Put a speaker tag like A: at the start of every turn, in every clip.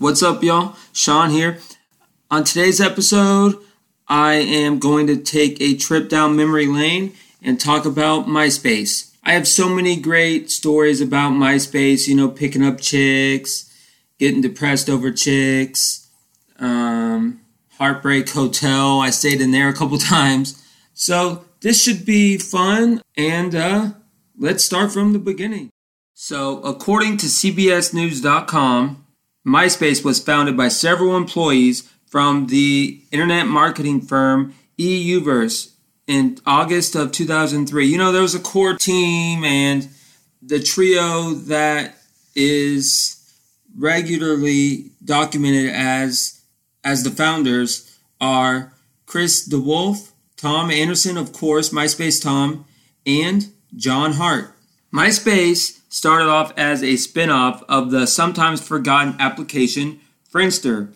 A: What's up, y'all? Sean here. On today's episode, I am going to take a trip down memory lane and talk about MySpace. I have so many great stories about MySpace, you know, picking up chicks, getting depressed over chicks, um, Heartbreak Hotel. I stayed in there a couple times. So this should be fun, and uh, let's start from the beginning. So, according to CBSNews.com, MySpace was founded by several employees from the internet marketing firm eUniverse in August of 2003. You know, there was a core team and the trio that is regularly documented as as the founders are Chris DeWolfe, Tom Anderson, of course, MySpace Tom, and John Hart. MySpace started off as a spin off of the sometimes forgotten application Friendster.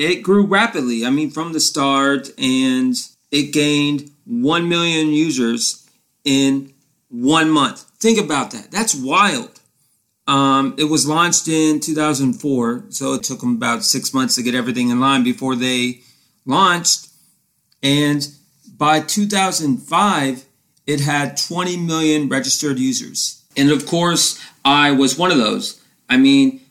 A: It grew rapidly, I mean, from the start, and it gained 1 million users in one month. Think about that. That's wild. Um, it was launched in 2004, so it took them about six months to get everything in line before they launched. And by 2005, it had 20 million registered users. And of course, I was one of those. I mean,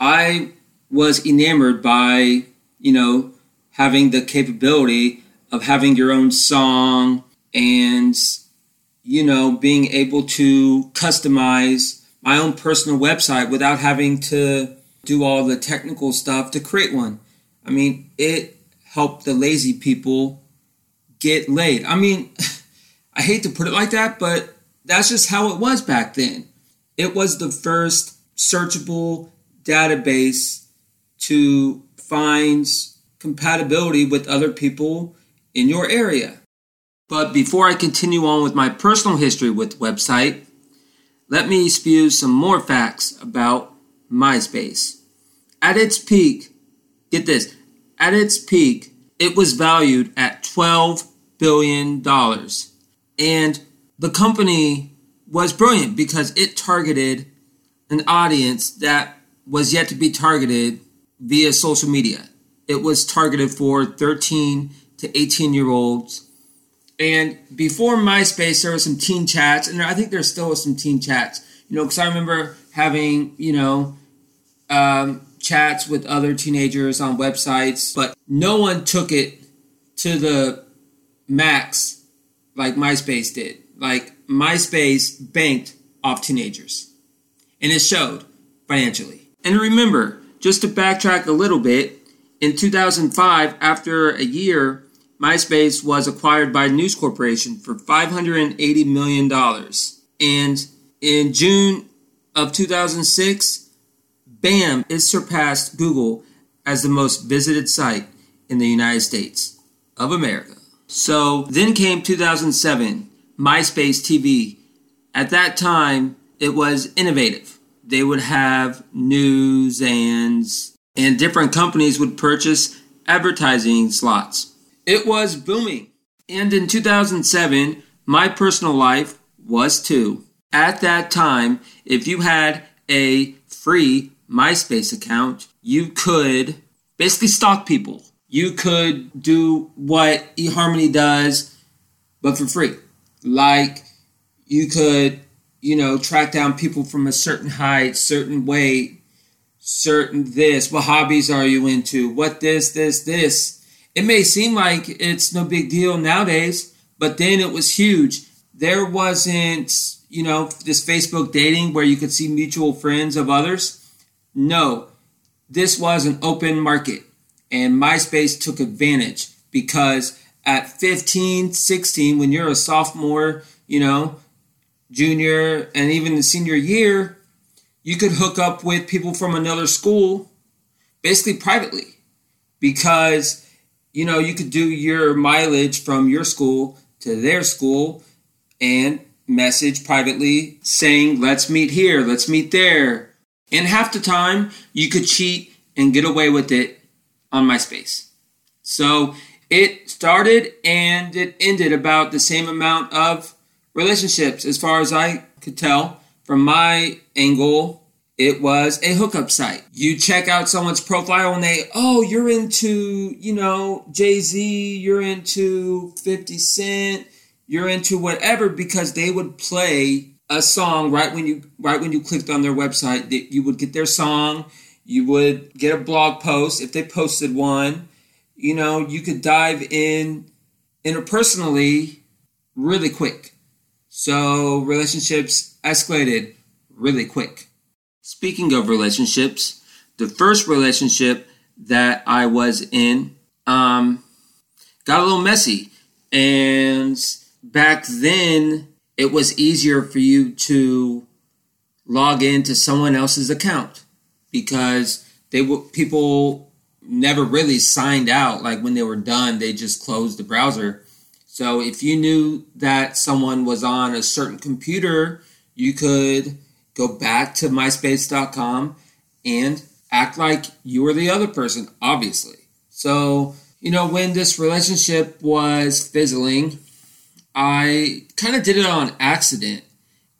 A: I was enamored by, you know, having the capability of having your own song and, you know, being able to customize my own personal website without having to do all the technical stuff to create one. I mean, it helped the lazy people get laid. I mean, I hate to put it like that, but that's just how it was back then. It was the first searchable database to find compatibility with other people in your area. But before I continue on with my personal history with website, let me spew some more facts about MySpace. At its peak, get this, at its peak, it was valued at $12 billion. And the company was brilliant because it targeted an audience that was yet to be targeted via social media. It was targeted for 13 to 18 year olds. And before MySpace, there were some teen chats, and I think there still was some teen chats. You know, because I remember having, you know, um, chats with other teenagers on websites, but no one took it to the max like MySpace did. Like MySpace banked off teenagers, and it showed financially. And remember, just to backtrack a little bit, in 2005, after a year, MySpace was acquired by News Corporation for $580 million. And in June of 2006, BAM, it surpassed Google as the most visited site in the United States of America. So then came 2007, MySpace TV. At that time, it was innovative. They would have news and and different companies would purchase advertising slots. It was booming. And in 2007, my personal life was too. At that time, if you had a free MySpace account, you could basically stalk people you could do what eHarmony does, but for free. Like you could, you know, track down people from a certain height, certain weight, certain this. What hobbies are you into? What this, this, this. It may seem like it's no big deal nowadays, but then it was huge. There wasn't, you know, this Facebook dating where you could see mutual friends of others. No, this was an open market and MySpace took advantage because at 15, 16, when you're a sophomore, you know, junior, and even the senior year, you could hook up with people from another school basically privately because, you know, you could do your mileage from your school to their school and message privately saying, let's meet here, let's meet there. And half the time, you could cheat and get away with it on MySpace. So it started and it ended about the same amount of relationships, as far as I could tell. From my angle, it was a hookup site. You check out someone's profile and they, oh, you're into, you know, Jay Z, you're into 50 Cent, you're into whatever, because they would play a song right when you right when you clicked on their website. That You would get their song, you would get a blog post if they posted one. You know, you could dive in interpersonally really quick. So relationships escalated really quick. Speaking of relationships, the first relationship that I was in um, got a little messy. And back then, it was easier for you to log into someone else's account because they were people never really signed out like when they were done they just closed the browser so if you knew that someone was on a certain computer, you could go back to myspace.com and act like you were the other person, obviously. So, you know, when this relationship was fizzling, I kind of did it on accident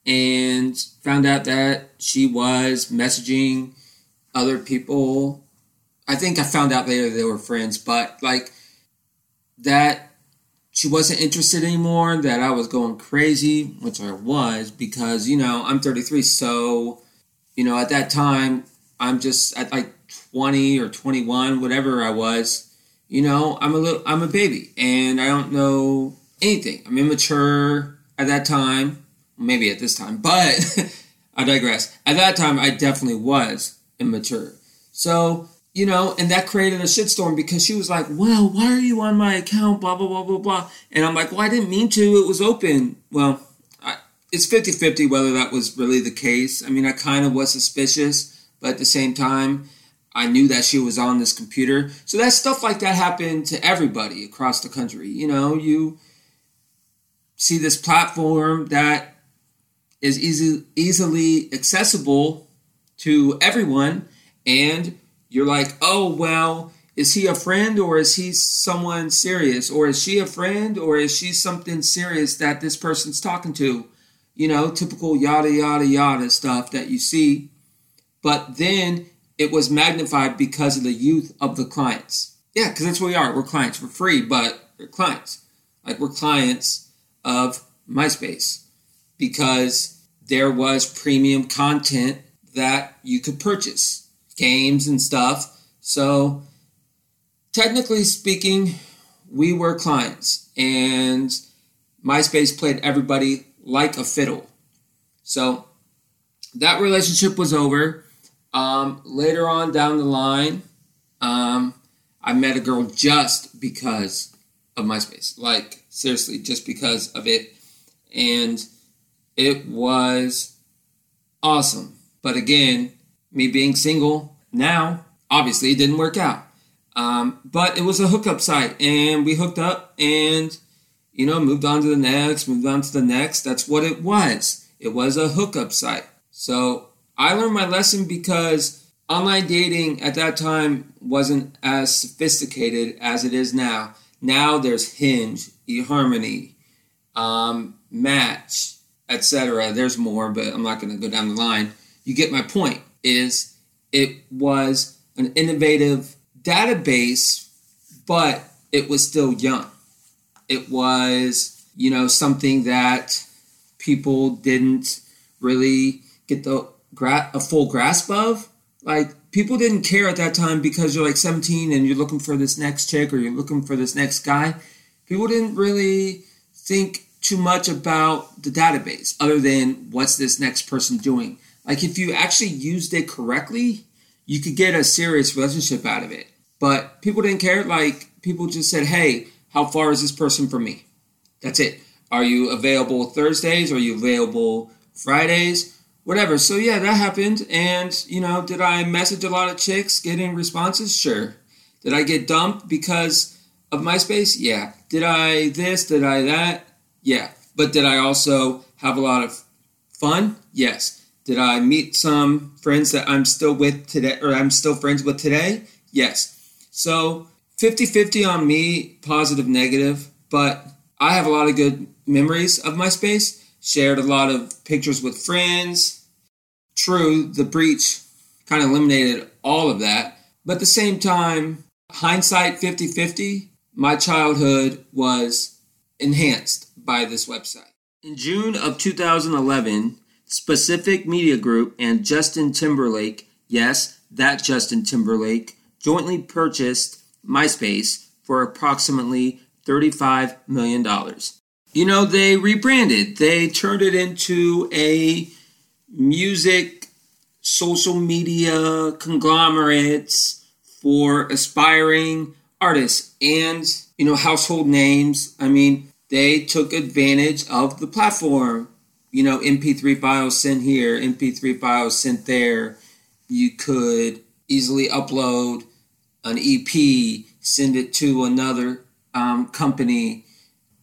A: and found out that she was messaging other people. I think I found out later they were friends, but like that she wasn't interested anymore, that I was going crazy, which I was because, you know, I'm 33. So, you know, at that time, I'm just at like 20 or 21, whatever I was, you know, I'm a little, I'm a baby and I don't know anything. I'm immature at that time, maybe at this time, but I digress. At that time, I definitely was immature. So you know, and that created a shitstorm because she was like, well, why are you on my account? Blah, blah, blah, blah, blah. And I'm like, well, I didn't mean to. It was open. Well, I, it's 50 50 whether that was really the case. I mean, I kind of was suspicious, but at the same time, I knew that she was on this computer. So that stuff like that happened to everybody across the country. You know, you see this platform that is easy, easily accessible to everyone and you're like, oh, well, is he a friend or is he someone serious? Or is she a friend or is she something serious that this person's talking to? You know, typical yada, yada, yada stuff that you see. But then it was magnified because of the youth of the clients. Yeah, because that's what we are. We're clients. We're free, but we're clients. Like we're clients of MySpace because there was premium content that you could purchase games and stuff. So, technically speaking, we were clients, and MySpace played everybody like a fiddle. So, that relationship was over. Um, later on down the line, um, I met a girl just because of MySpace. Like, seriously, just because of it. And it was awesome. But again, me being single now, obviously, it didn't work out. Um, but it was a hookup site, and we hooked up and, you know, moved on to the next, moved on to the next. That's what it was. It was a hookup site. So I learned my lesson because online dating at that time wasn't as sophisticated as it is now. Now there's Hinge, eHarmony, um, Match, etc. There's more, but I'm not going to go down the line. You get my point. Is it was an innovative database, but it was still young. It was, you know, something that people didn't really get the gra- a full grasp of. Like people didn't care at that time because you're like 17 and you're looking for this next chick or you're looking for this next guy. People didn't really think too much about the database other than what's this next person doing. Like if you actually used it correctly, you could get a serious relationship out of it. But people didn't care. Like people just said, "Hey, how far is this person from me?" That's it. Are you available Thursdays? Are you available Fridays? Whatever. So yeah, that happened. And you know, did I message a lot of chicks, getting responses? Sure. Did I get dumped because of MySpace? Yeah. Did I this? Did I that? Yeah. But did I also have a lot of fun? Yes. Did I meet some friends that I'm still with today or I'm still friends with today? Yes. So 50 50 on me, positive, negative. But I have a lot of good memories of MySpace. Shared a lot of pictures with friends. True, the breach kind of eliminated all of that. But at the same time, hindsight 50 50, my childhood was enhanced by this website. In June of 2011, Specific Media Group and Justin Timberlake, yes, that Justin Timberlake, jointly purchased MySpace for approximately $35 million. You know, they rebranded, they turned it into a music social media conglomerates for aspiring artists and, you know, household names. I mean, they took advantage of the platform. You know, MP3 files sent here, MP3 files sent there. You could easily upload an EP, send it to another um, company.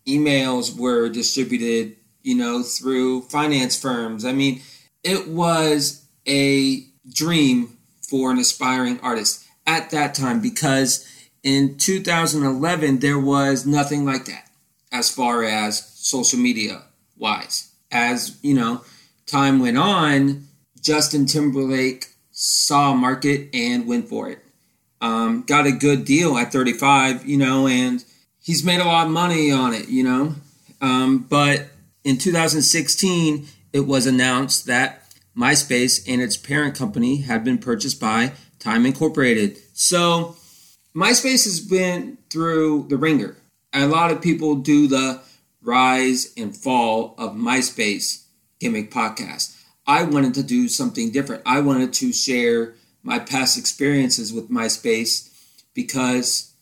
A: Emails were distributed, you know, through finance firms. I mean, it was a dream for an aspiring artist at that time because in 2011 there was nothing like that as far as social media wise. As you know, time went on, Justin Timberlake saw a market and went for it. Um, got a good deal at 35, you know, and he's made a lot of money on it, you know. Um, but in 2016, it was announced that MySpace and its parent company had been purchased by Time Incorporated. So MySpace has been through the ringer. A lot of people do the rise and fall of MySpace gimmick podcast. I wanted to do something different. I wanted to share my past experiences with MySpace because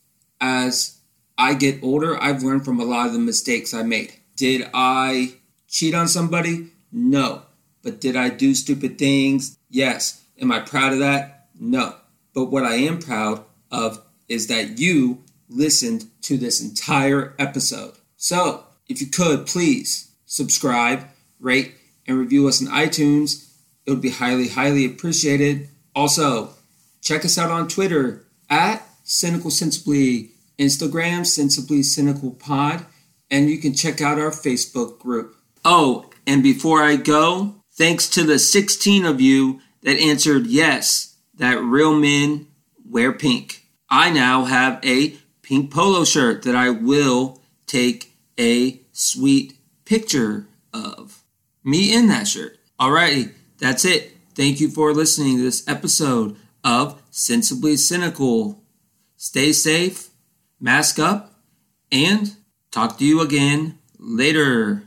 A: as I get older, I've learned from a lot of the mistakes I made. Did I cheat on somebody? No. But did I do stupid things? Yes. Am I proud of that? No. But what I am proud of is that you listened to this entire episode. So, if you could, please subscribe, rate, and review us on iTunes. It would be highly, highly appreciated. Also, check us out on Twitter at Cynical Sensibly, Instagram Sensibly Cynical Pod, and you can check out our Facebook group. Oh, and before I go, thanks to the 16 of you that answered yes, that real men wear pink. I now have a pink polo shirt that I will take a sweet picture of me in that shirt. Alrighty, that's it. Thank you for listening to this episode of Sensibly Cynical. Stay safe, mask up, and talk to you again later.